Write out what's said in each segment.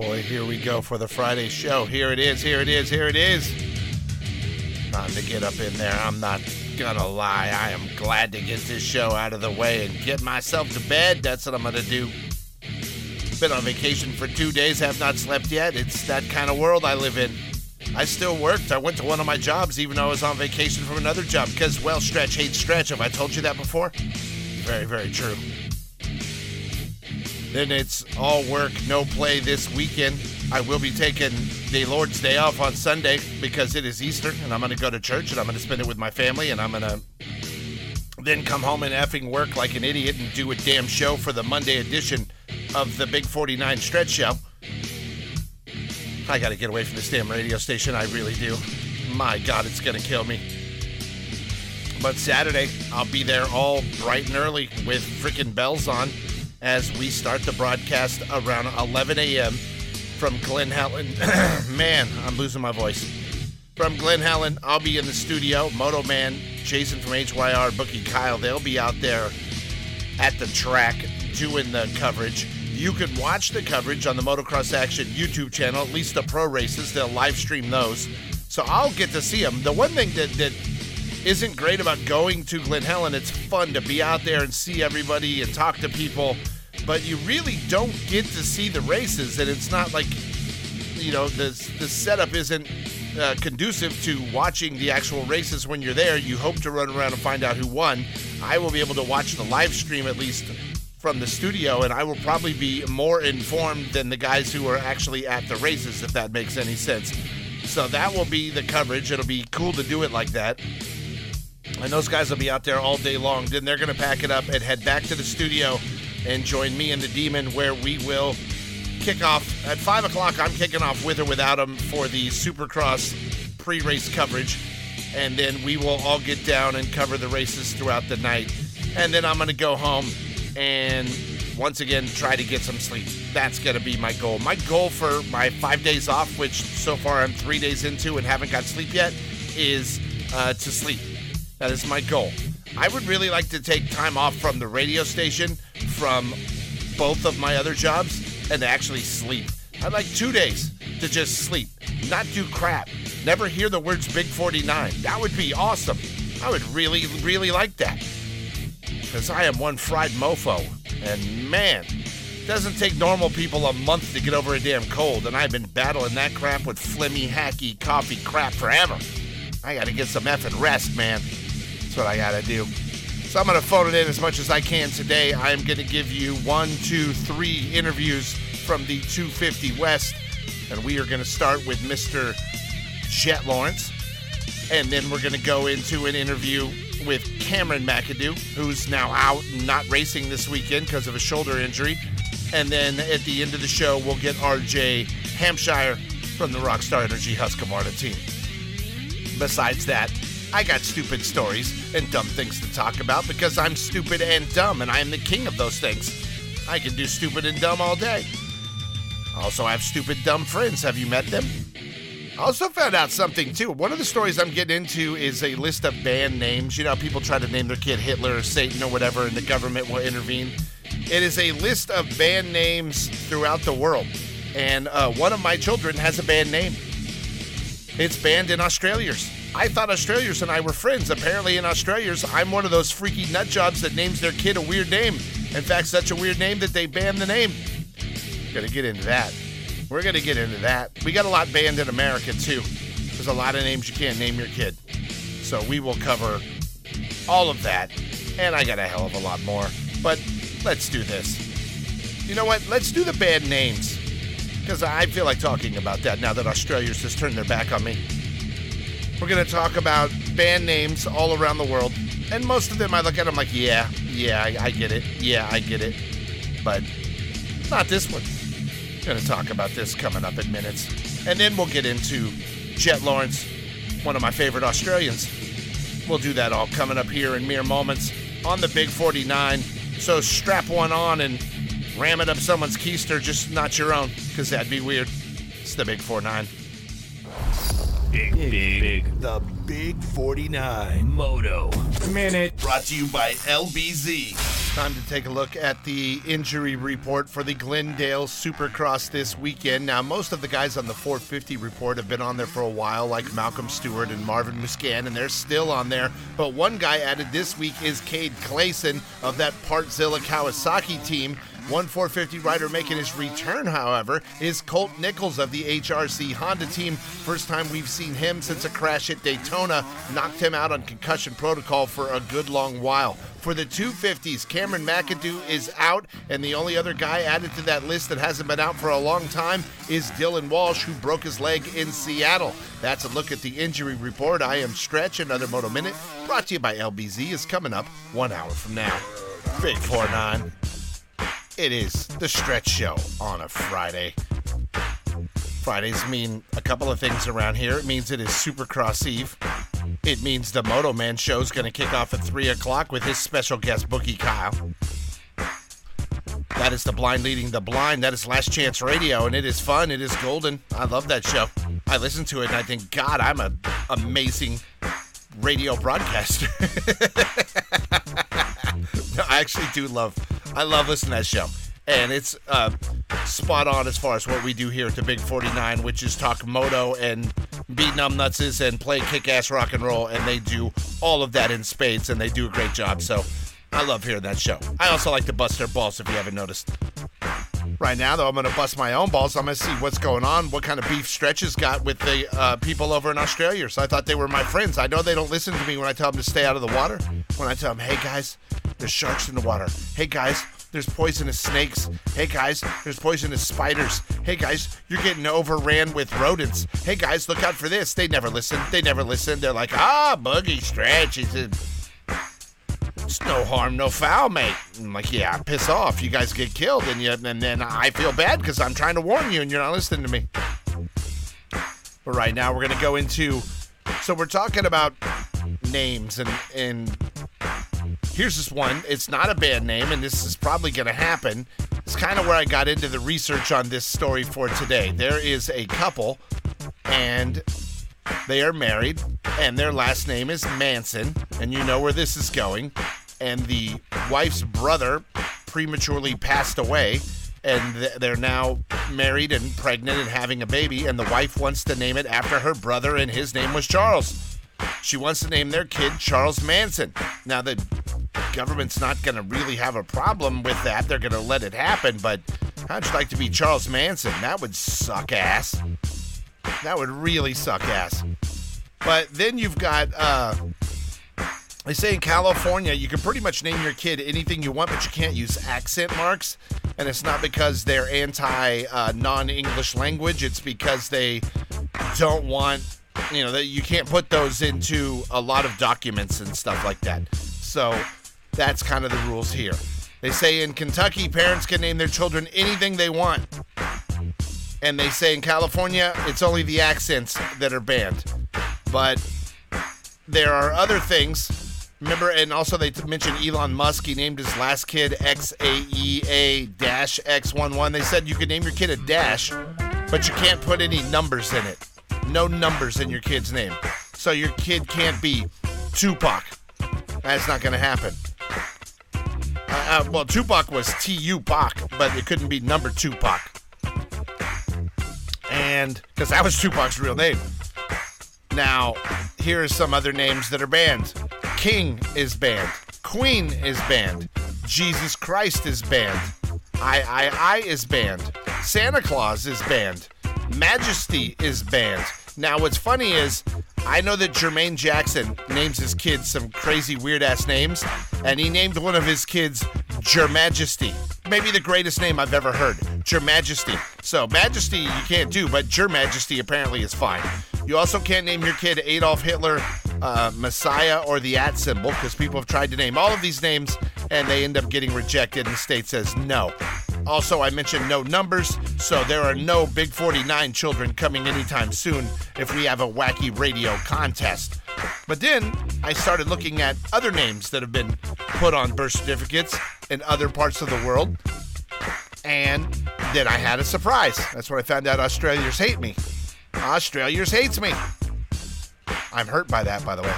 boy, here we go for the Friday show. Here it is, here it is, here it is. Time to get up in there. I'm not gonna lie. I am glad to get this show out of the way and get myself to bed. That's what I'm gonna do. Been on vacation for two days, have not slept yet. It's that kind of world I live in. I still worked. I went to one of my jobs even though I was on vacation from another job because, well, stretch hates stretch. Have I told you that before? Very, very true. Then it's all work, no play this weekend. I will be taking the Lord's Day off on Sunday because it is Easter and I'm going to go to church and I'm going to spend it with my family and I'm going to then come home and effing work like an idiot and do a damn show for the Monday edition of the Big 49 Stretch Show. I got to get away from this damn radio station. I really do. My God, it's going to kill me. But Saturday, I'll be there all bright and early with freaking bells on as we start the broadcast around 11 a.m. from Glen Helen. Man, I'm losing my voice. From Glen Helen, I'll be in the studio. Moto Man, Jason from HYR, Bookie Kyle, they'll be out there at the track doing the coverage. You can watch the coverage on the Motocross Action YouTube channel, at least the pro races. They'll live stream those. So I'll get to see them. The one thing that, that isn't great about going to Glen Helen, it's fun to be out there and see everybody and talk to people, but you really don't get to see the races. And it's not like, you know, the, the setup isn't uh, conducive to watching the actual races when you're there. You hope to run around and find out who won. I will be able to watch the live stream at least from the studio, and I will probably be more informed than the guys who are actually at the races, if that makes any sense. So that will be the coverage. It'll be cool to do it like that. And those guys will be out there all day long. Then they're going to pack it up and head back to the studio and join me and the Demon, where we will kick off at 5 o'clock. I'm kicking off with or without him for the Supercross pre race coverage. And then we will all get down and cover the races throughout the night. And then I'm going to go home and once again try to get some sleep. That's going to be my goal. My goal for my five days off, which so far I'm three days into and haven't got sleep yet, is uh, to sleep. That is my goal. I would really like to take time off from the radio station, from both of my other jobs, and actually sleep. I'd like two days to just sleep, not do crap, never hear the words Big 49. That would be awesome. I would really, really like that because I am one fried mofo. And man, doesn't take normal people a month to get over a damn cold, and I've been battling that crap with flimmy, hacky coffee crap forever. I gotta get some effing rest, man. That's what I gotta do. So I'm gonna phone it in as much as I can today. I'm gonna give you one, two, three interviews from the 250 West, and we are gonna start with Mr. Jet Lawrence, and then we're gonna go into an interview with Cameron McAdoo, who's now out and not racing this weekend because of a shoulder injury. And then at the end of the show, we'll get RJ Hampshire from the Rockstar Energy Husqvarna team. Besides that, I got stupid stories and dumb things to talk about because I'm stupid and dumb, and I am the king of those things. I can do stupid and dumb all day. Also, I have stupid, dumb friends. Have you met them? I also found out something too. One of the stories I'm getting into is a list of band names. You know, people try to name their kid Hitler or Satan or whatever, and the government will intervene. It is a list of band names throughout the world, and uh, one of my children has a band name. It's banned in Australia's. I thought Australians and I were friends. Apparently, in Australians, I'm one of those freaky nut jobs that names their kid a weird name. In fact, such a weird name that they banned the name. Gonna get into that. We're to get into that. We got a lot banned in America, too. There's a lot of names you can't name your kid. So we will cover all of that. And I got a hell of a lot more. But let's do this. You know what? Let's do the bad names. Because I feel like talking about that now that Australia's just turned their back on me. We're going to talk about band names all around the world. And most of them, I look at them like, yeah, yeah, I, I get it. Yeah, I get it. But not this one. Going to talk about this coming up in minutes. And then we'll get into Jet Lawrence, one of my favorite Australians. We'll do that all coming up here in mere moments on the Big 49. So strap one on and ram it up someone's keister, just not your own, because that'd be weird. It's the Big 49. Big, big, big. The Big 49. Moto. Minute. Brought to you by LBZ. Time to take a look at the injury report for the Glendale Supercross this weekend. Now, most of the guys on the 450 report have been on there for a while, like Malcolm Stewart and Marvin Musquin, and they're still on there. But one guy added this week is Cade Clason of that Partzilla Kawasaki team. One 450 rider making his return, however, is Colt Nichols of the HRC Honda team. First time we've seen him since a crash at Daytona knocked him out on concussion protocol for a good long while. For the 250s, Cameron McAdoo is out, and the only other guy added to that list that hasn't been out for a long time is Dylan Walsh, who broke his leg in Seattle. That's a look at the injury report. I am Stretch. Another Moto Minute brought to you by LBZ is coming up one hour from now. Big 4 9. It is the Stretch Show on a Friday. Fridays mean a couple of things around here. It means it is Supercross Eve. It means the Moto Man show is going to kick off at 3 o'clock with his special guest, Bookie Kyle. That is the blind leading the blind. That is Last Chance Radio, and it is fun. It is golden. I love that show. I listen to it, and I think, God, I'm an amazing radio broadcaster. no, I actually do love I love listening to that show. And it's uh, spot on as far as what we do here at the Big 49, which is talk moto and beat numbnutses and play kick ass rock and roll. And they do all of that in spades, and they do a great job. So I love hearing that show. I also like to bust their balls if you haven't noticed. Right now, though, I'm going to bust my own balls. I'm going to see what's going on, what kind of beef stretches got with the uh, people over in Australia. So I thought they were my friends. I know they don't listen to me when I tell them to stay out of the water. When I tell them, hey guys, there's sharks in the water. Hey guys, there's poisonous snakes. Hey guys, there's poisonous spiders. Hey guys, you're getting overran with rodents. Hey guys, look out for this. They never listen. They never listen. They're like, ah, boogie stretch. It's no harm, no foul, mate. I'm like, yeah, piss off. You guys get killed, and you, and then I feel bad because I'm trying to warn you, and you're not listening to me. But right now, we're gonna go into. So we're talking about names and and Here's this one. It's not a bad name, and this is probably to happen. It's kind of where I got into the research on this story for today. There is a couple, and they are married, and their last name is Manson, and you know where this is going. And the wife's brother prematurely passed away, and they're now married and pregnant and having a baby, and the wife wants to name it after her brother, and his name was Charles. She wants to name their kid Charles Manson. Now, the government's not going to really have a problem with that. They're going to let it happen. But how'd you like to be Charles Manson? That would suck ass. That would really suck ass. But then you've got, uh, they say in California, you can pretty much name your kid anything you want, but you can't use accent marks. And it's not because they're anti uh, non English language, it's because they don't want, you know, that you can't put those into a lot of documents and stuff like that. So that's kind of the rules here. They say in Kentucky, parents can name their children anything they want. And they say in California, it's only the accents that are banned. But there are other things. Remember, and also they mentioned Elon Musk. He named his last kid XAEA Dash X11. They said you could name your kid a Dash, but you can't put any numbers in it. No numbers in your kid's name. So your kid can't be Tupac. That's not going to happen. Uh, well, Tupac was T.U. Pac, but it couldn't be number Tupac. And because that was Tupac's real name. Now, here are some other names that are banned King is banned, Queen is banned, Jesus Christ is banned, I I I is banned, Santa Claus is banned, Majesty is banned. Now, what's funny is I know that Jermaine Jackson names his kids some crazy weird ass names, and he named one of his kids Your Majesty. Maybe the greatest name I've ever heard. Your Majesty. So Majesty you can't do, but Your Majesty apparently is fine. You also can't name your kid Adolf Hitler, uh, Messiah, or the at symbol because people have tried to name all of these names and they end up getting rejected, and the state says no. Also, I mentioned no numbers, so there are no Big 49 children coming anytime soon if we have a wacky radio contest. But then I started looking at other names that have been put on birth certificates in other parts of the world. And then I had a surprise. That's when I found out Australians hate me. Australians hates me. I'm hurt by that, by the way.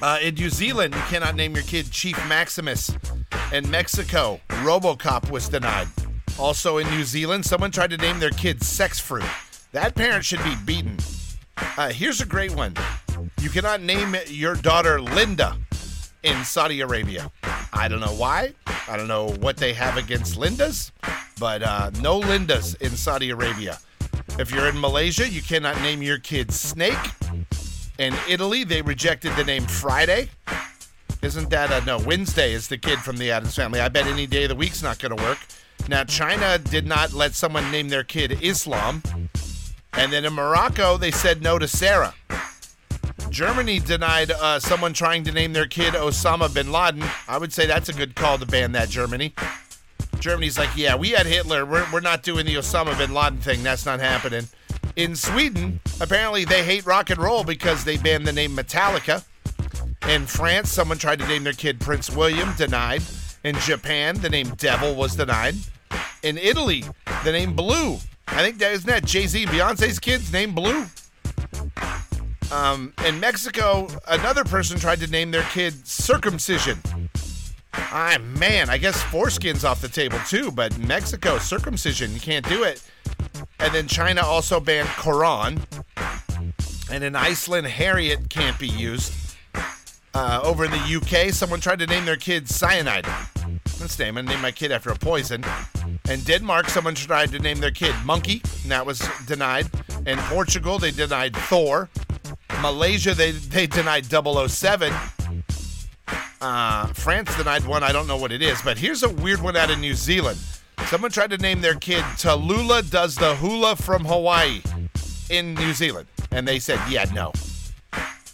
Uh, in New Zealand, you cannot name your kid Chief Maximus. In Mexico, Robocop was denied. Also in New Zealand, someone tried to name their kid Sex Fruit. That parent should be beaten. Uh, here's a great one. You cannot name your daughter Linda in Saudi Arabia. I don't know why. I don't know what they have against Lindas, but uh, no Lindas in Saudi Arabia. If you're in Malaysia, you cannot name your kid Snake. In Italy, they rejected the name Friday. Isn't that a no? Wednesday is the kid from the Addams family. I bet any day of the week's not going to work. Now, China did not let someone name their kid Islam. And then in Morocco, they said no to Sarah. Germany denied uh, someone trying to name their kid Osama bin Laden. I would say that's a good call to ban that, Germany. Germany's like, yeah, we had Hitler. We're, we're not doing the Osama bin Laden thing. That's not happening. In Sweden, apparently they hate rock and roll because they banned the name Metallica. In France, someone tried to name their kid Prince William, denied. In Japan, the name Devil was denied. In Italy, the name Blue. I think that isn't that Jay Z Beyonce's kid's name Blue. Um, in Mexico, another person tried to name their kid Circumcision. Ah, man, I guess foreskin's off the table too, but Mexico, circumcision, you can't do it. And then China also banned Quran. And in Iceland, Harriet can't be used. Uh, over in the UK, someone tried to name their kid Cyanide. Let's name. I'm name my kid after a poison. In Denmark, someone tried to name their kid Monkey, and that was denied. In Portugal, they denied Thor. Malaysia, they, they denied 007. Uh, France denied one. I don't know what it is, but here's a weird one out of New Zealand. Someone tried to name their kid Tallulah does the hula from Hawaii in New Zealand, and they said, yeah, no.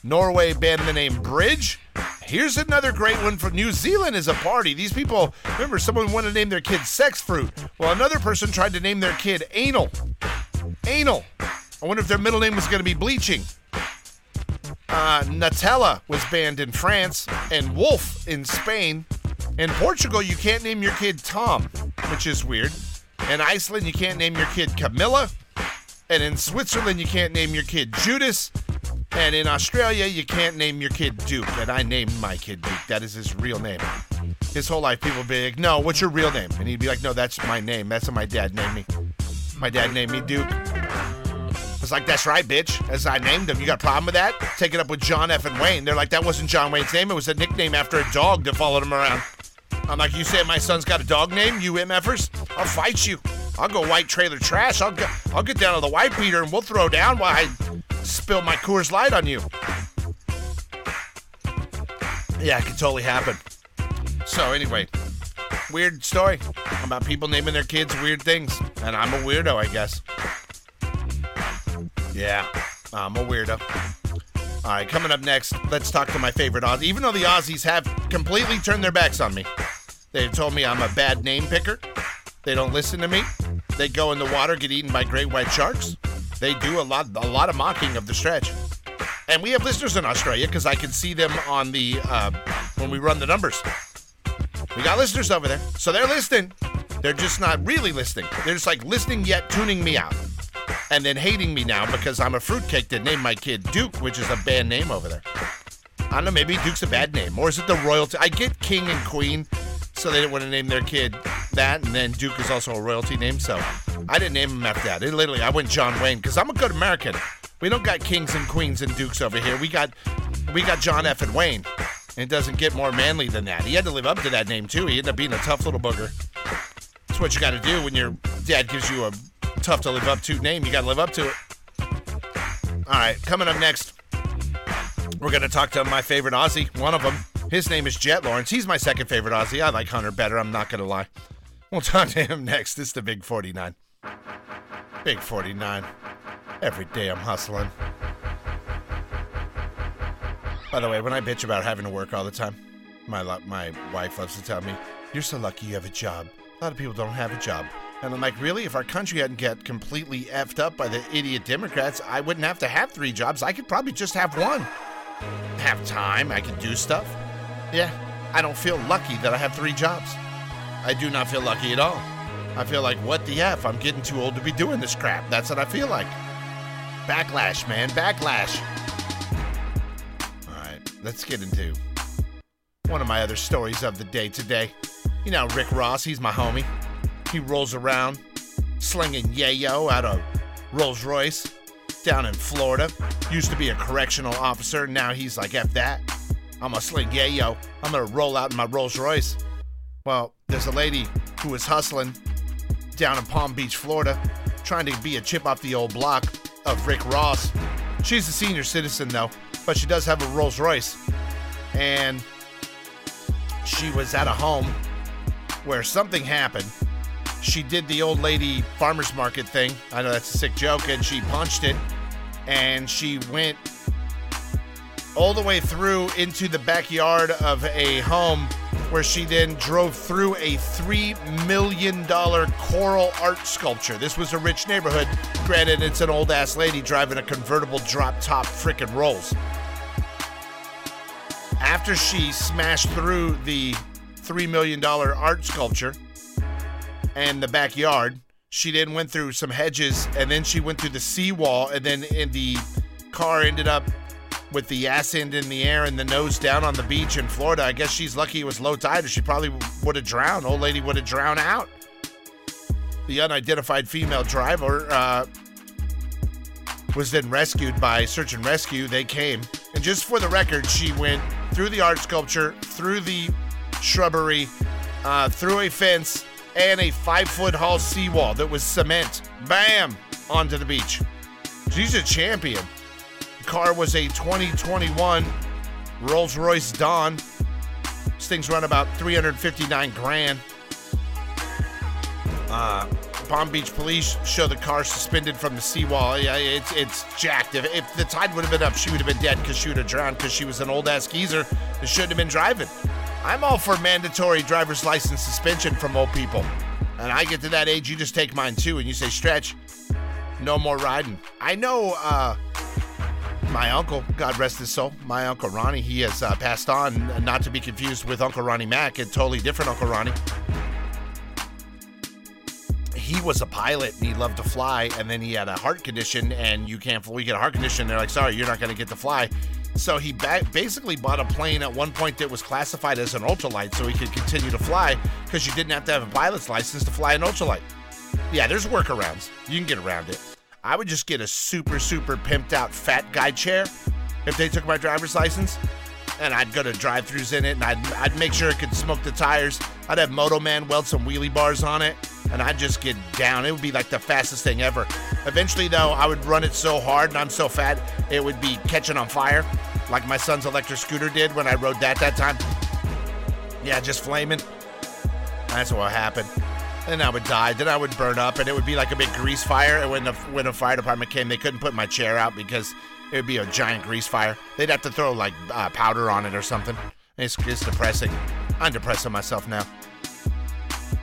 Norway banned the name Bridge. Here's another great one from New Zealand is a party. These people, remember, someone wanted to name their kid Sex Fruit. Well, another person tried to name their kid Anal. Anal. I wonder if their middle name was going to be Bleaching. Uh, Nutella was banned in France and Wolf in Spain. In Portugal, you can't name your kid Tom, which is weird. In Iceland, you can't name your kid Camilla. And in Switzerland, you can't name your kid Judas. And in Australia, you can't name your kid Duke. And I named my kid Duke. That is his real name. His whole life, people would be like, No, what's your real name? And he'd be like, No, that's my name. That's what my dad named me. My dad named me Duke. Was like, That's right, bitch. As I named him. You got a problem with that? Take it up with John F. and Wayne. They're like, That wasn't John Wayne's name. It was a nickname after a dog that followed him around. I'm like, You say my son's got a dog name? You MFers? I'll fight you. I'll go white trailer trash. I'll go, I'll get down to the white beater and we'll throw down while I spill my Coors Light on you. Yeah, it could totally happen. So anyway, weird story about people naming their kids weird things, and I'm a weirdo, I guess. Yeah, I'm a weirdo. All right, coming up next, let's talk to my favorite Aussie. Even though the Aussies have completely turned their backs on me, they've told me I'm a bad name picker. They don't listen to me. They go in the water, get eaten by great white sharks. They do a lot, a lot of mocking of the stretch. And we have listeners in Australia because I can see them on the uh, when we run the numbers. We got listeners over there, so they're listening. They're just not really listening. They're just like listening yet tuning me out, and then hating me now because I'm a fruitcake that named my kid Duke, which is a bad name over there. I don't know. Maybe Duke's a bad name, or is it the royalty? I get king and queen, so they didn't want to name their kid that, and then Duke is also a royalty name, so I didn't name him after that. It literally, I went John Wayne because I'm a good American. We don't got kings and queens and dukes over here. We got, we got John F. and Wayne. And it doesn't get more manly than that. He had to live up to that name too. He ended up being a tough little booger. That's what you got to do when your dad gives you a tough to live up to name. You got to live up to it. All right, coming up next, we're going to talk to my favorite Aussie, one of them. His name is Jet Lawrence. He's my second favorite Aussie. I like Hunter better. I'm not going to lie. We'll talk to him next. Is the Big 49. Big 49. Every day I'm hustling. By the way, when I bitch about having to work all the time, my lo- my wife loves to tell me, "You're so lucky you have a job. A lot of people don't have a job." And I'm like, "Really? If our country hadn't get completely effed up by the idiot Democrats, I wouldn't have to have three jobs. I could probably just have one. Have time. I could do stuff. Yeah, I don't feel lucky that I have three jobs. I do not feel lucky at all. I feel like, what the F? I'm getting too old to be doing this crap. That's what I feel like. Backlash, man. Backlash. All right, let's get into one of my other stories of the day today. You know, Rick Ross, he's my homie. He rolls around slinging yayo out of Rolls Royce down in Florida. Used to be a correctional officer. Now he's like, F that. I'm gonna sling yayo. I'm gonna roll out in my Rolls Royce. Well, there's a lady who was hustling down in Palm Beach, Florida, trying to be a chip off the old block of Rick Ross. She's a senior citizen though, but she does have a Rolls Royce. And she was at a home where something happened. She did the old lady farmer's market thing. I know that's a sick joke, and she punched it. And she went all the way through into the backyard of a home where she then drove through a $3 million coral art sculpture. This was a rich neighborhood. Granted, it's an old ass lady driving a convertible drop top frickin' Rolls. After she smashed through the $3 million art sculpture and the backyard, she then went through some hedges and then she went through the seawall and then in the car ended up with the ass end in the air and the nose down on the beach in Florida. I guess she's lucky it was low tide or she probably would have drowned. Old lady would have drowned out. The unidentified female driver uh, was then rescued by search and rescue. They came. And just for the record, she went through the art sculpture, through the shrubbery, uh, through a fence, and a five foot tall seawall that was cement. Bam! Onto the beach. She's a champion. The car was a 2021 Rolls Royce Dawn. This thing's run about 359 grand. Uh, Palm Beach police show the car suspended from the seawall. It's it's jacked. If, if the tide would have been up, she would have been dead because she would have drowned because she was an old ass geezer that shouldn't have been driving. I'm all for mandatory driver's license suspension from old people. And I get to that age, you just take mine too, and you say, stretch, no more riding. I know uh, my uncle, God rest his soul, my uncle Ronnie, he has uh, passed on, not to be confused with Uncle Ronnie Mack, a totally different Uncle Ronnie. He was a pilot and he loved to fly, and then he had a heart condition, and you can't, we get a heart condition, they're like, sorry, you're not going to get to fly. So he ba- basically bought a plane at one point that was classified as an ultralight so he could continue to fly because you didn't have to have a pilot's license to fly an ultralight. Yeah, there's workarounds. You can get around it. I would just get a super, super pimped out fat guy chair if they took my driver's license. And I'd go to drive throughs in it and I'd, I'd make sure it could smoke the tires. I'd have Moto Man weld some wheelie bars on it and I'd just get down. It would be like the fastest thing ever. Eventually, though, I would run it so hard and I'm so fat, it would be catching on fire, like my son's electric scooter did when I rode that that time. Yeah, just flaming. That's what happened. Then I would die. Then I would burn up, and it would be like a big grease fire. And when the when the fire department came, they couldn't put my chair out because it would be a giant grease fire. They'd have to throw like uh, powder on it or something. It's, it's depressing. I'm depressing myself now.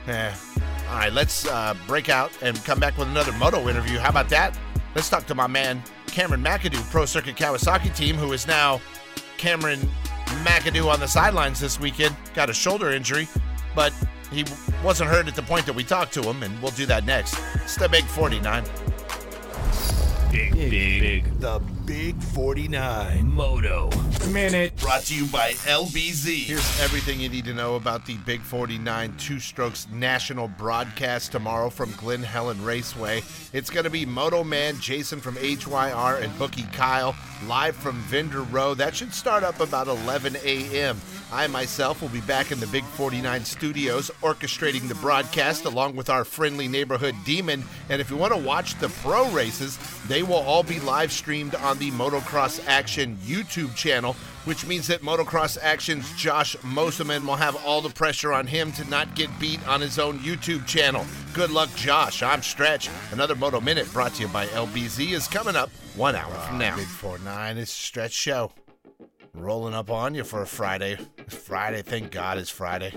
Yeah. All right, let's uh, break out and come back with another moto interview. How about that? Let's talk to my man Cameron McAdoo, Pro Circuit Kawasaki team, who is now Cameron McAdoo on the sidelines this weekend. Got a shoulder injury, but he wasn't hurt at the point that we talked to him, and we'll do that next. It's the Big 49. Big, big, big. The Big 49. Moto. Minute. Brought to you by LBZ. Here's everything you need to know about the Big 49 Two Strokes national broadcast tomorrow from Glen Helen Raceway. It's going to be Moto Man Jason from HYR and Bookie Kyle live from Vendor Row. That should start up about 11 a.m. I myself will be back in the Big 49 studios orchestrating the broadcast along with our friendly neighborhood demon. And if you want to watch the pro races, they will all be live streamed on the Motocross Action YouTube channel, which means that Motocross Action's Josh Mosiman will have all the pressure on him to not get beat on his own YouTube channel. Good luck, Josh. I'm Stretch. Another Moto Minute brought to you by LBZ is coming up one hour from now. Big 49 is Stretch Show rolling up on you for a Friday. Friday, thank God it's Friday.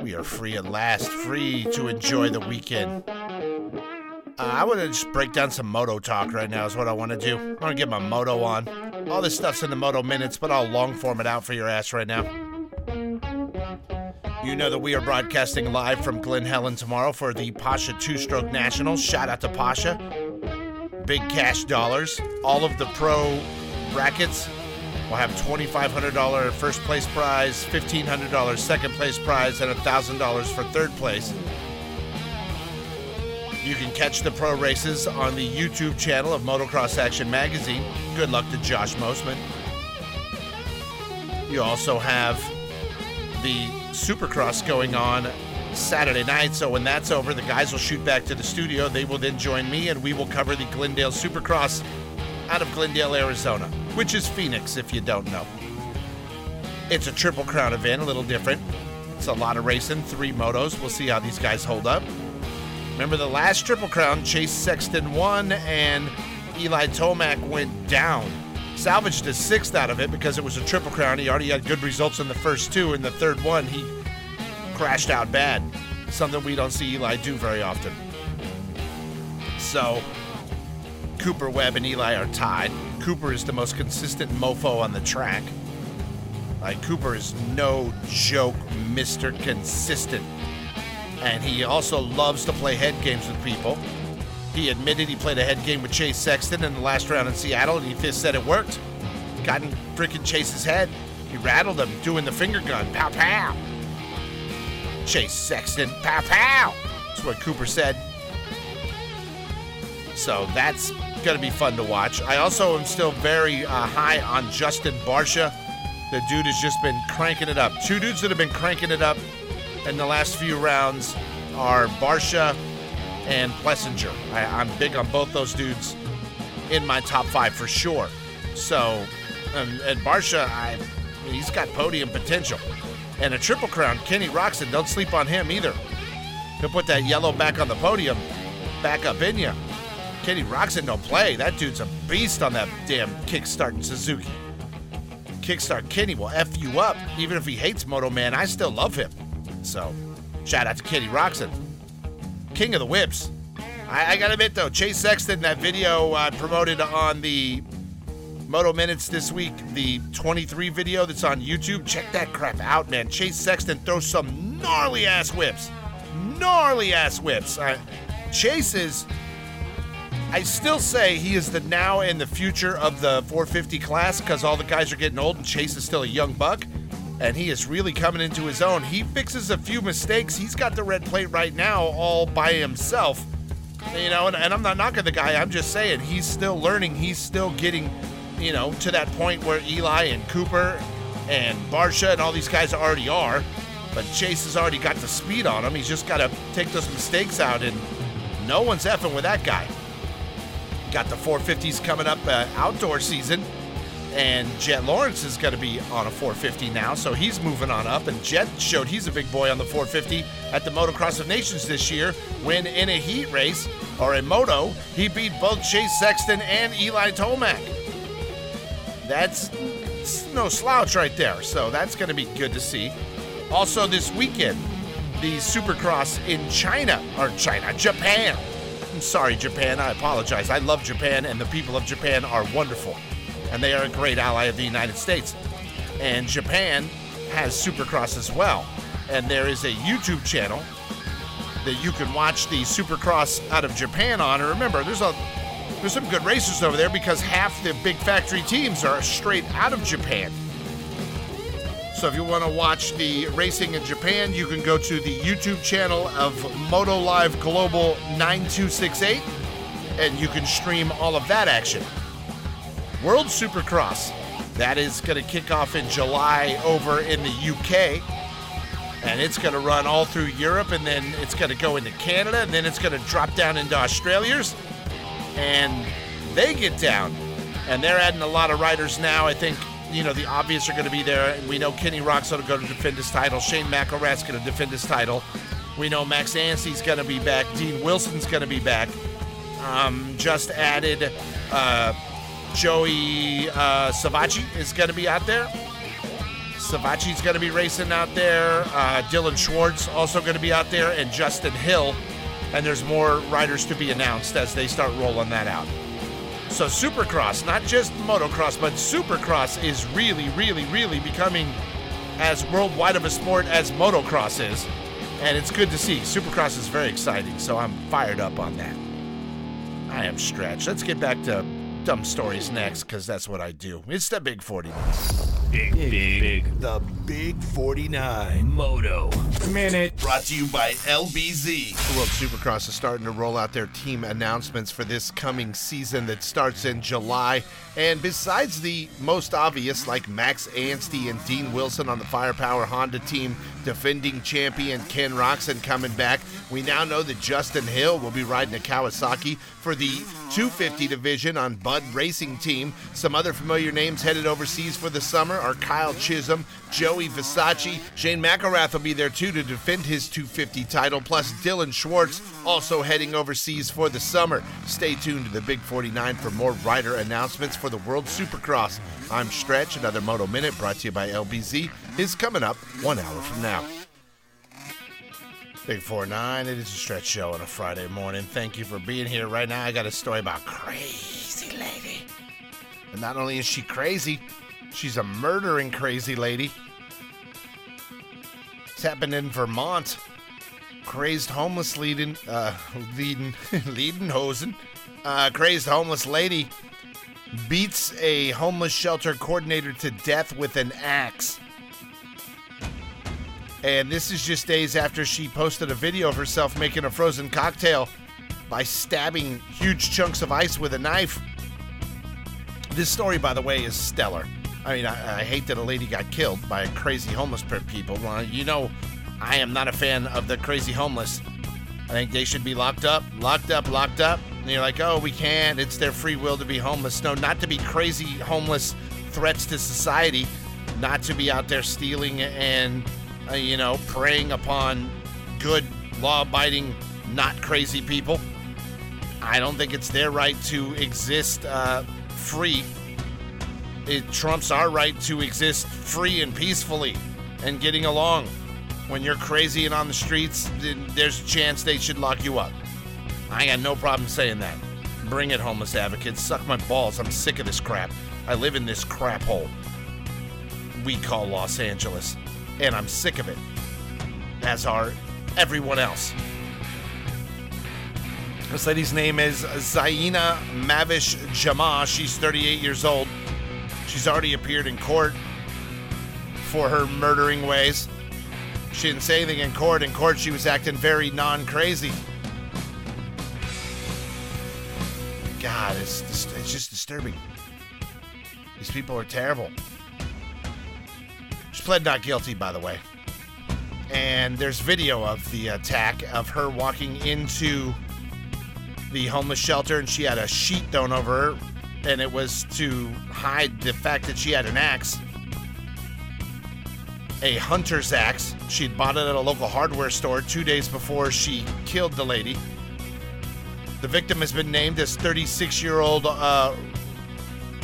We are free at last, free to enjoy the weekend. Uh, I want to just break down some moto talk right now, is what I want to do. I want to get my moto on. All this stuff's in the moto minutes, but I'll long form it out for your ass right now. You know that we are broadcasting live from Glen Helen tomorrow for the Pasha Two Stroke Nationals. Shout out to Pasha. Big cash dollars. All of the pro brackets We'll have $2,500 first place prize, $1,500 second place prize, and $1,000 for third place. You can catch the pro races on the YouTube channel of Motocross Action Magazine. Good luck to Josh Mosiman. You also have the Supercross going on Saturday night. So when that's over, the guys will shoot back to the studio. They will then join me, and we will cover the Glendale Supercross out of Glendale, Arizona, which is Phoenix, if you don't know. It's a Triple Crown event, a little different. It's a lot of racing, three motos. We'll see how these guys hold up. Remember the last Triple Crown, Chase Sexton won, and Eli Tomac went down. Salvaged a sixth out of it because it was a Triple Crown. He already had good results in the first two. In the third one, he crashed out bad. Something we don't see Eli do very often. So, Cooper Webb and Eli are tied. Cooper is the most consistent mofo on the track. Like, Cooper is no joke, Mr. Consistent. And he also loves to play head games with people. He admitted he played a head game with Chase Sexton in the last round in Seattle, and he just said it worked. Got in freaking Chase's head. He rattled him doing the finger gun. Pow, pow. Chase Sexton. Pow, pow. That's what Cooper said. So that's going to be fun to watch. I also am still very uh, high on Justin Barcia. The dude has just been cranking it up. Two dudes that have been cranking it up in the last few rounds are Barcia and Plessinger. I, I'm big on both those dudes in my top five for sure. So, and, and Barcia, I, he's got podium potential. And a triple crown, Kenny Roczen, don't sleep on him either. He'll put that yellow back on the podium, back up in you. Kenny Roczen don't play. That dude's a beast on that damn kickstarting Suzuki. Kickstart Kenny will F you up. Even if he hates Moto Man, I still love him. So, shout out to Kenny Roczen. King of the whips. I, I gotta admit though, Chase Sexton, that video I promoted on the Moto Minutes this week, the 23 video that's on YouTube, check that crap out, man. Chase Sexton throws some gnarly ass whips. Gnarly ass whips. Uh, Chase is I still say he is the now and the future of the 450 class because all the guys are getting old and Chase is still a young buck. And he is really coming into his own. He fixes a few mistakes. He's got the red plate right now all by himself. You know, and, and I'm not knocking the guy. I'm just saying he's still learning. He's still getting, you know, to that point where Eli and Cooper and Barcia and all these guys already are. But Chase has already got the speed on him. He's just got to take those mistakes out, and no one's effing with that guy. Got the 450s coming up uh, outdoor season, and Jet Lawrence is going to be on a 450 now, so he's moving on up. And Jet showed he's a big boy on the 450 at the Motocross of Nations this year when in a heat race or a moto, he beat both Chase Sexton and Eli Tomac. That's no slouch right there, so that's going to be good to see. Also, this weekend, the Supercross in China, or China, Japan. I'm sorry, Japan. I apologize. I love Japan, and the people of Japan are wonderful. And they are a great ally of the United States. And Japan has Supercross as well. And there is a YouTube channel that you can watch the Supercross out of Japan on. And remember, there's a there's some good racers over there because half the big factory teams are straight out of Japan. So if you want to watch the racing in Japan, you can go to the YouTube channel of Moto Live Global 9268 and you can stream all of that action. World Supercross, that is going to kick off in July over in the UK. And it's going to run all through Europe and then it's going to go into Canada and then it's going to drop down into Australia's. And they get down. And they're adding a lot of riders now. I think you know, the obvious are going to be there. We know Kenny Roczen will go to defend his title. Shane McElrath's going to defend his title. We know Max Anstey's going to be back. Dean Wilson's going to be back. Um, just added uh, Joey uh, Savatgy is going to be out there. Savatgy's going to be racing out there. Uh, Dilan Schwartz also going to be out there, and Justin Hill. And there's more riders to be announced as they start rolling that out. So Supercross, not just motocross, but Supercross is really, really, really becoming as worldwide of a sport as motocross is. And it's good to see. Supercross is very exciting, so I'm fired up on that. I am stretched. Let's get back to dumb stories next, because that's what I do. It's the Big 49. Big, big, big. The Big 49. Moto. Minute. Brought to you by LBZ. The World Supercross is starting to roll out their team announcements for this coming season that starts in July. And besides the most obvious, like Max Anstey and Dean Wilson on the Firepower Honda team, defending champion Ken Roczen coming back, we now know that Justin Hill will be riding a Kawasaki for the 250 division on Bud Racing Team. Some other familiar names headed overseas for the summer are Kyle Chisholm, Joey Versace, Shane McElrath will be there too to defend his 250 title, plus Dilan Schwartz also heading overseas for the summer. Stay tuned to the Big 49 for more rider announcements for the World Supercross. I'm Stretch. Another Moto Minute brought to you by LBZ is coming up one hour from now. Big 49, it is a stretch show on a Friday morning. Thank you for being here. Right now, I got a story about crazy lady. And not only is she crazy, she's a murdering crazy lady. It's happened in Vermont. Crazed homeless leading, uh, leading, leading hosen. Uh, crazed homeless lady beats a homeless shelter coordinator to death with an axe. And this is just days after she posted a video of herself making a frozen cocktail by stabbing huge chunks of ice with a knife. This story, by the way, is stellar. I mean, I, I hate that a lady got killed by a crazy homeless pe- people. Well, you know, I am not a fan of the crazy homeless. I think they should be locked up, locked up, locked up. And you're like, oh, we can't. It's their free will to be homeless. No, not to be crazy homeless threats to society, not to be out there stealing and, uh, you know, preying upon good, law abiding, not crazy people. I don't think it's their right to exist uh, free. It trumps our right to exist free and peacefully and getting along. When you're crazy and on the streets, there's a chance they should lock you up. I got no problem saying that. Bring it, homeless advocates. Suck my balls. I'm sick of this crap. I live in this crap hole we call Los Angeles, and I'm sick of it, as are everyone else. This lady's name is Zaina Mavish Jama. She's 38 years old. She's already appeared in court for her murdering ways. She didn't say anything in court. In court, she was acting very non crazy. God, it's, it's just disturbing. These people are terrible. She pled not guilty, by the way. And there's video of the attack of her walking into the homeless shelter and she had a sheet thrown over her and it was to hide the fact that she had an axe a hunter's axe. She'd bought it at a local hardware store two days before she killed the lady. The victim has been named as 36 year old uh,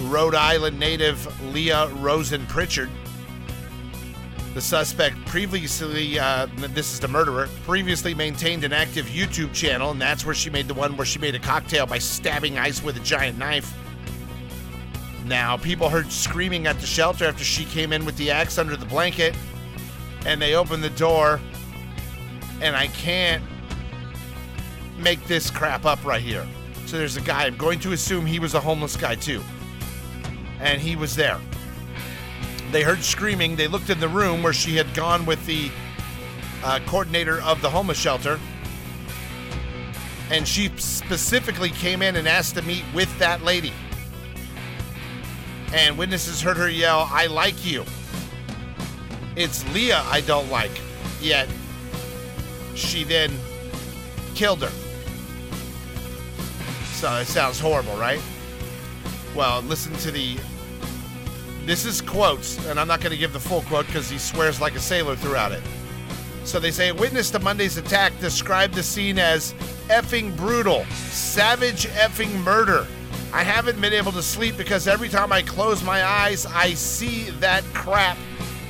rhode island native leah rosen pritchard. The suspect previously, uh, this is the murderer, previously maintained an active YouTube channel, and that's where she made the one where she made a cocktail by stabbing ice with a giant knife. Now, people heard screaming at the shelter after she came in with the axe under the blanket, and they opened the door, and I can't make this crap up right here. So there's a guy, I'm going to assume he was a homeless guy too, and he was there. They heard screaming. They looked in the room where she had gone with the uh, coordinator of the homeless shelter. And she specifically came in and asked to meet with that lady. And witnesses heard her yell, I like you. It's Leah I don't like. Yet she then killed her. So it sounds horrible, right? Well, listen to the this is quotes, and I'm not going to give the full quote because he swears like a sailor throughout it. So they say, a witness to Monday's attack described the scene as effing brutal, savage effing murder. I haven't been able to sleep because every time I close my eyes, I see that crap,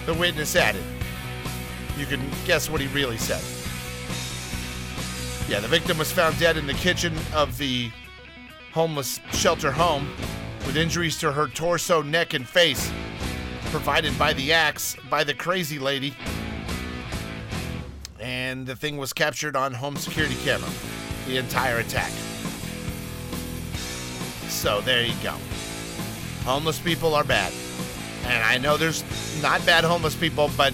the witness added. You can guess what he really said. Yeah, the victim was found dead in the kitchen of the homeless shelter home with injuries to her torso, neck, and face, provided by the axe by the crazy lady. And the thing was captured on home security camera, the entire attack. So there you go. Homeless people are bad. And I know there's not bad homeless people, but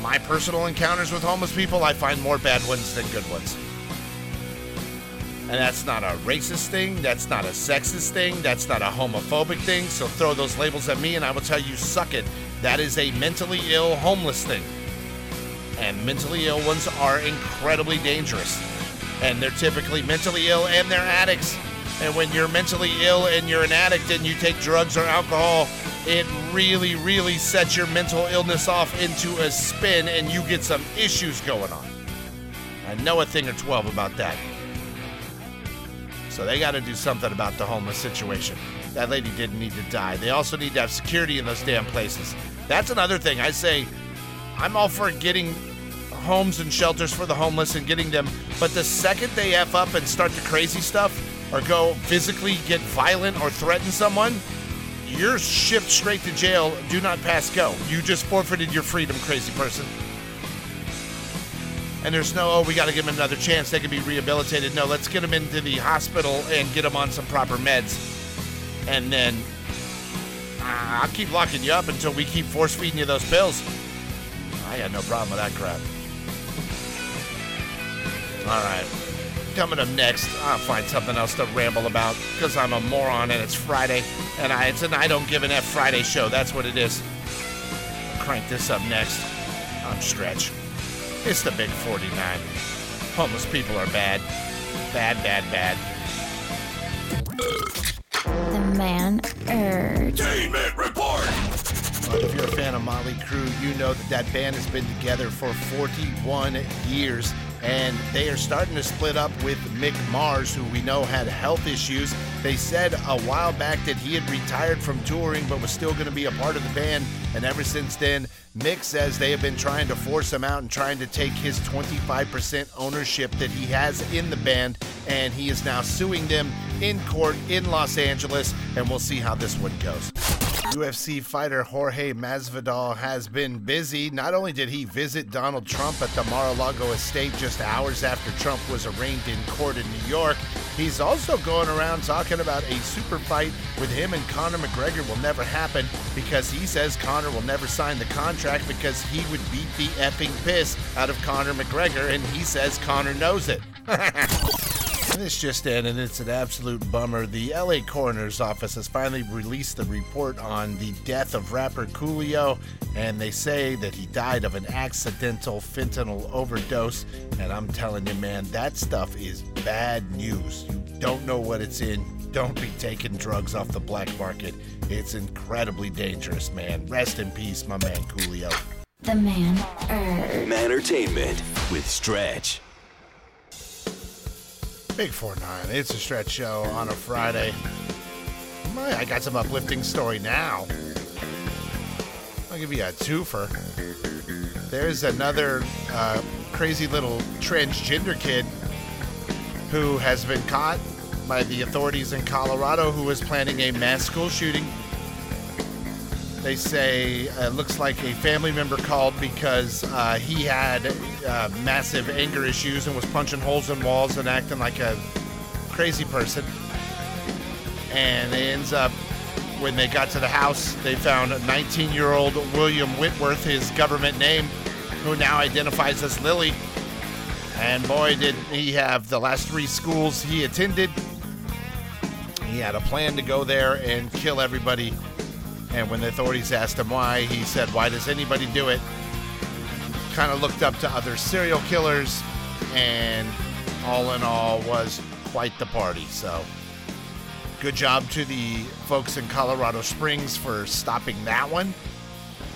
my personal encounters with homeless people, I find more bad ones than good ones. And that's not a racist thing. That's not a sexist thing. That's not a homophobic thing. So throw those labels at me and I will tell you, suck it. That is a mentally ill homeless thing. And mentally ill ones are incredibly dangerous. And they're typically mentally ill and they're addicts. And when you're mentally ill and you're an addict and you take drugs or alcohol, it really, really sets your mental illness off into a spin and you get some issues going on. I know a thing or 12 about that. So they got to do something about the homeless situation. That lady didn't need to die. They also need to have security in those damn places. That's another thing. I say, I'm all for getting homes and shelters for the homeless and getting them, but the second they F up and start the crazy stuff or go physically get violent or threaten someone, you're shipped straight to jail. Do not pass go. You just forfeited your freedom, crazy person. And there's no, oh, we got to give them another chance. They can be rehabilitated. No, let's get them into the hospital and get them on some proper meds. And then uh, I'll keep locking you up until we keep force feeding you those pills. I had no problem with that crap. All right. Coming up next, I'll find something else to ramble about because I'm a moron and it's Friday. And I, it's an I don't give an F Friday show. That's what it is. I'll Crank this up next. I'm Stretch. It's the Big 49. Homeless people are bad. Bad, bad, bad. The man urge. Entertainment report. But if you're a fan of Motley Crue, you know that that band has been together for 41 years. And they are starting to split up with Mick Mars, who we know had health issues. They said a while back that he had retired from touring but was still going to be a part of the band. And ever since then, Mick says they have been trying to force him out and trying to take his 25% ownership that he has in the band. And he is now suing them in court in Los Angeles. And we'll see how this one goes. UFC fighter Jorge Masvidal has been busy. Not only did he visit Donald Trump at the Mar-a-Lago estate just hours after Trump was arraigned in court in New York, he's also going around talking about a super fight with him and Conor McGregor will never happen because he says Conor will never sign the contract because he would beat the effing piss out of Conor McGregor and he says Conor knows it. And this just in, and it's an absolute bummer. The LA Coroner's Office has finally released the report on the death of rapper Coolio, and they say that he died of an accidental fentanyl overdose. And I'm telling you, man, that stuff is bad news. You don't know what it's in. Don't be taking drugs off the black market. It's incredibly dangerous, man. Rest in peace, my man Coolio. The man urge. Entertainment with Stretch. Big 4 9. It's a stretch show on a Friday. My, I got some uplifting story now. I'll give you a twofer. There's another uh, crazy little transgender kid who has been caught by the authorities in Colorado who was planning a mass school shooting. They say uh, it looks like a family member called because uh, he had uh, massive anger issues and was punching holes in walls and acting like a crazy person. And it ends up, when they got to the house, they found 19 year old William Whitworth, his government name, who now identifies as Lily. And boy, did he have the last three schools he attended. He had a plan to go there and kill everybody. And when the authorities asked him why, he said, Why does anybody do it? Kind of looked up to other serial killers, and all in all, was quite the party. So, good job to the folks in Colorado Springs for stopping that one.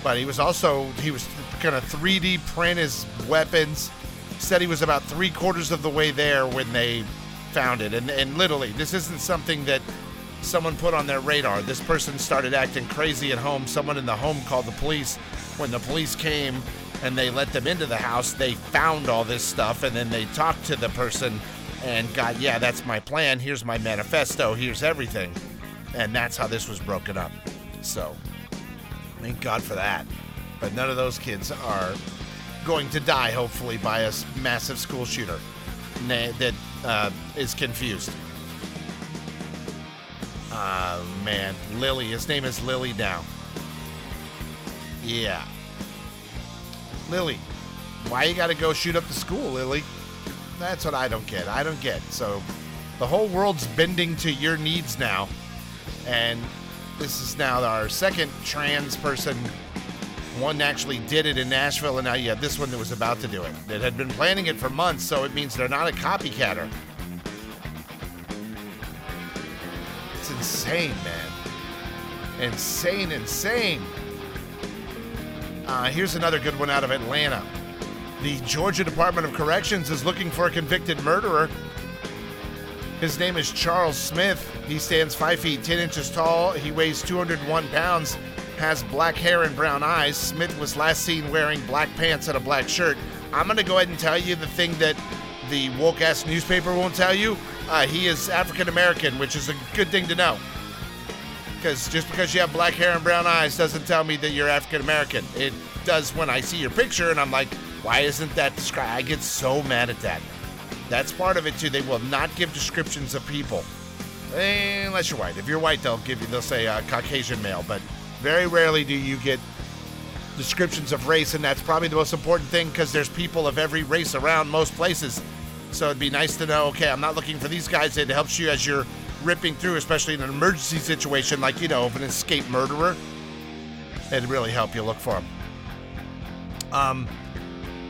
But he was also, he was going to 3D print his weapons. Said he was about three quarters of the way there when they found it. And, and literally, this isn't something that someone put on their radar. This person started acting crazy at home. Someone in the home called the police. When the police came and they let them into the house, they found all this stuff and then they talked to the person and got, yeah, that's my plan. Here's my manifesto. Here's everything. And that's how this was broken up. So, thank God for that. But none of those kids are going to die, hopefully, by a massive school shooter that uh, is confused. Uh, man, Lily. His name is Lily now. Yeah. Lily, why you gotta go shoot up the school, Lily? That's what I don't get. I don't get. So, the whole world's bending to your needs now, and this is now our second trans person. One actually did it in Nashville, and now you have this one that was about to do it. That had been planning it for months, so it means they're not a copycatter. Insane, man. Insane, insane. Uh, here's another good one out of Atlanta. The Georgia Department of Corrections is looking for a convicted murderer. His name is Charles Smith. He stands 5 feet 10 inches tall. He weighs 201 pounds, has black hair and brown eyes. Smith was last seen wearing black pants and a black shirt. I'm going to go ahead and tell you the thing that the woke ass newspaper won't tell you. Uh, he is African American, which is a good thing to know. Because just because you have black hair and brown eyes doesn't tell me that you're African American. It does when I see your picture and I'm like, why isn't that described? I get so mad at that. That's part of it too. They will not give descriptions of people, Eh, unless you're white. If you're white, they'll give you. They'll say uh, Caucasian male, but very rarely do you get descriptions of race, and that's probably the most important thing because there's people of every race around most places. So it'd be nice to know. Okay, I'm not looking for these guys. It helps you as you're ripping through, especially in an emergency situation like you know, of an escaped murderer. It'd really help you look for them. Um,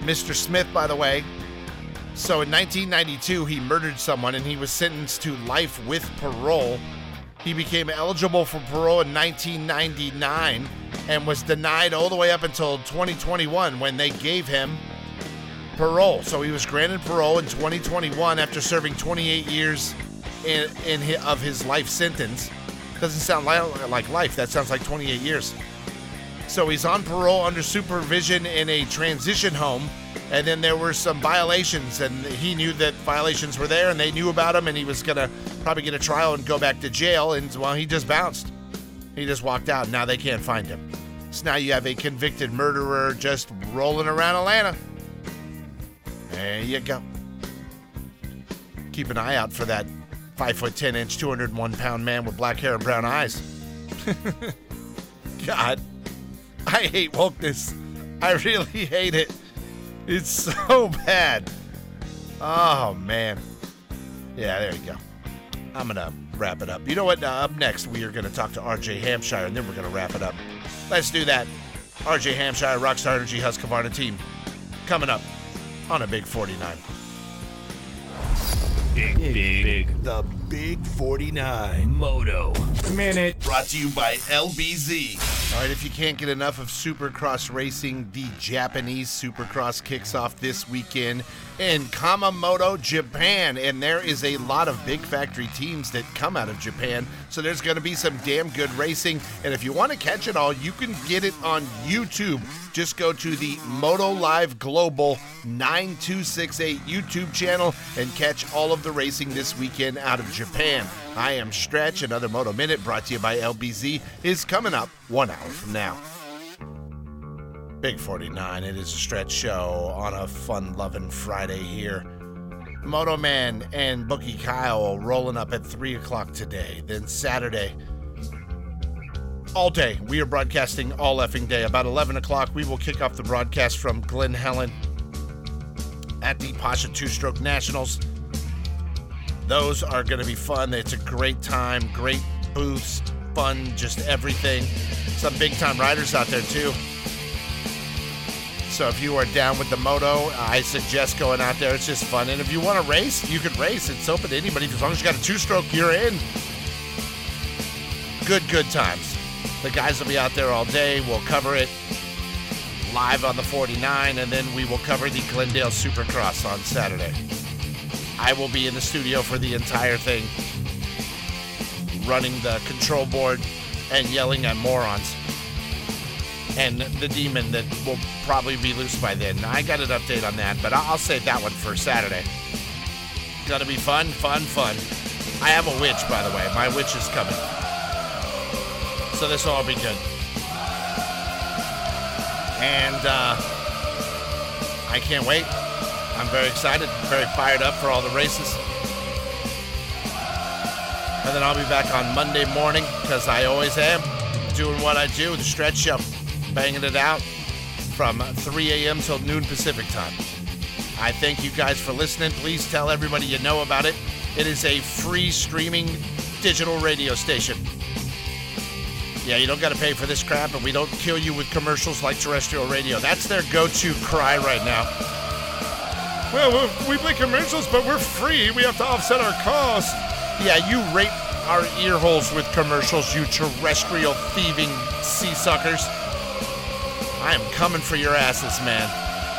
Mr. Smith, by the way, so in 1992, he murdered someone and he was sentenced to life with parole. He became eligible for parole in 1999 and was denied all the way up until 2021 when they gave him parole. So he was granted parole in 2021 after serving 28 years in, in hi- of his life sentence. Doesn't sound li- like life. That sounds like 28 years. So he's on parole under supervision in a transition home. And then there were some violations, and he knew that violations were there, and they knew about him, and he was going to probably get a trial and go back to jail. And well, he just bounced. He just walked out. Now they can't find him. So now you have a convicted murderer just rolling around Atlanta. There you go. Keep an eye out for that five foot ten inch, 201 pound man with black hair and brown eyes. God, I hate wokeness. I really hate it. It's so bad. Oh, man. Yeah, there you go. I'm going to wrap it up. You know what? Uh, up next, we are going to talk to RJ Hampshire, and then we're going to wrap it up. Let's do that. RJ Hampshire, Rockstar Energy Husqvarna team, coming up on a Big 49. Big, big, big. The Big 49. Moto. Minute. Brought to you by LBZ. All right, if you can't get enough of Supercross racing, the Japanese Supercross kicks off this weekend in Kumamoto, Japan. And there is a lot of big factory teams that come out of Japan. So there's going to be some damn good racing. And if you want to catch it all, you can get it on YouTube. Just go to the Moto Live Global 9268 YouTube channel and catch all of the racing this weekend out of Japan. I am Stretch. Another Moto Minute brought to you by LBZ is coming up one hour from now. Big 49, it is a stretch show on a fun loving Friday here. Moto Man and Bookie Kyle rolling up at 3 o'clock today. Then Saturday, all day, we are broadcasting all effing day. About 11 o'clock, we will kick off the broadcast from Glen Helen at the Pasha Two Stroke Nationals. Those are going to be fun. It's a great time, great booths, fun, just everything. Some big time riders out there, too. So if you are down with the moto, I suggest going out there. It's just fun. And if you want to race, you could race. It's open to anybody. As long as you got a two stroke, you're in. Good, good times. The guys will be out there all day. We'll cover it live on the 49, and then we will cover the Glendale Supercross on Saturday. I will be in the studio for the entire thing, running the control board and yelling at morons. And the demon that will probably be loose by then. I got an update on that, but I'll save that one for Saturday. Gonna be fun, fun, fun. I have a witch, by the way. My witch is coming. So this will all be good. And uh, I can't wait. I'm very excited, very fired up for all the races. And then I'll be back on Monday morning, because I always am, doing what I do, the stretch show, banging it out from 3 a.m. till noon Pacific time. I thank you guys for listening. Please tell everybody you know about it. It is a free streaming digital radio station. Yeah, you don't got to pay for this crap, and we don't kill you with commercials like terrestrial radio. That's their go to cry right now. Well, we play commercials, but we're free. We have to offset our costs. Yeah, you rape our ear holes with commercials, you terrestrial thieving sea suckers. I am coming for your asses, man.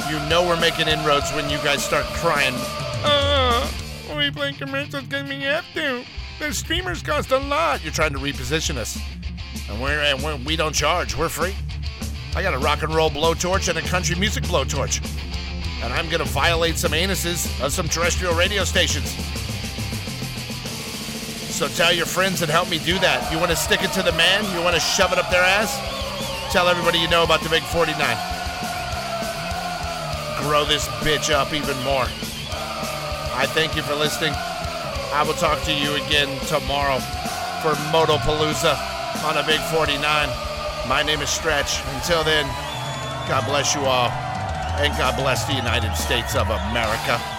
You know we're making inroads when you guys start crying. Uh, we play commercials because we have to. The streamers cost a lot. You're trying to reposition us. And we're, and we're, we don't charge. We're free. I got a rock and roll blowtorch and a country music blowtorch. And I'm going to violate some anuses of some terrestrial radio stations. So tell your friends and help me do that. You want to stick it to the man? You want to shove it up their ass? Tell everybody you know about the Big 49. Grow this bitch up even more. I thank you for listening. I will talk to you again tomorrow for Motopalooza on a Big 49. My name is Stretch. Until then, God bless you all, and God bless the United States of America.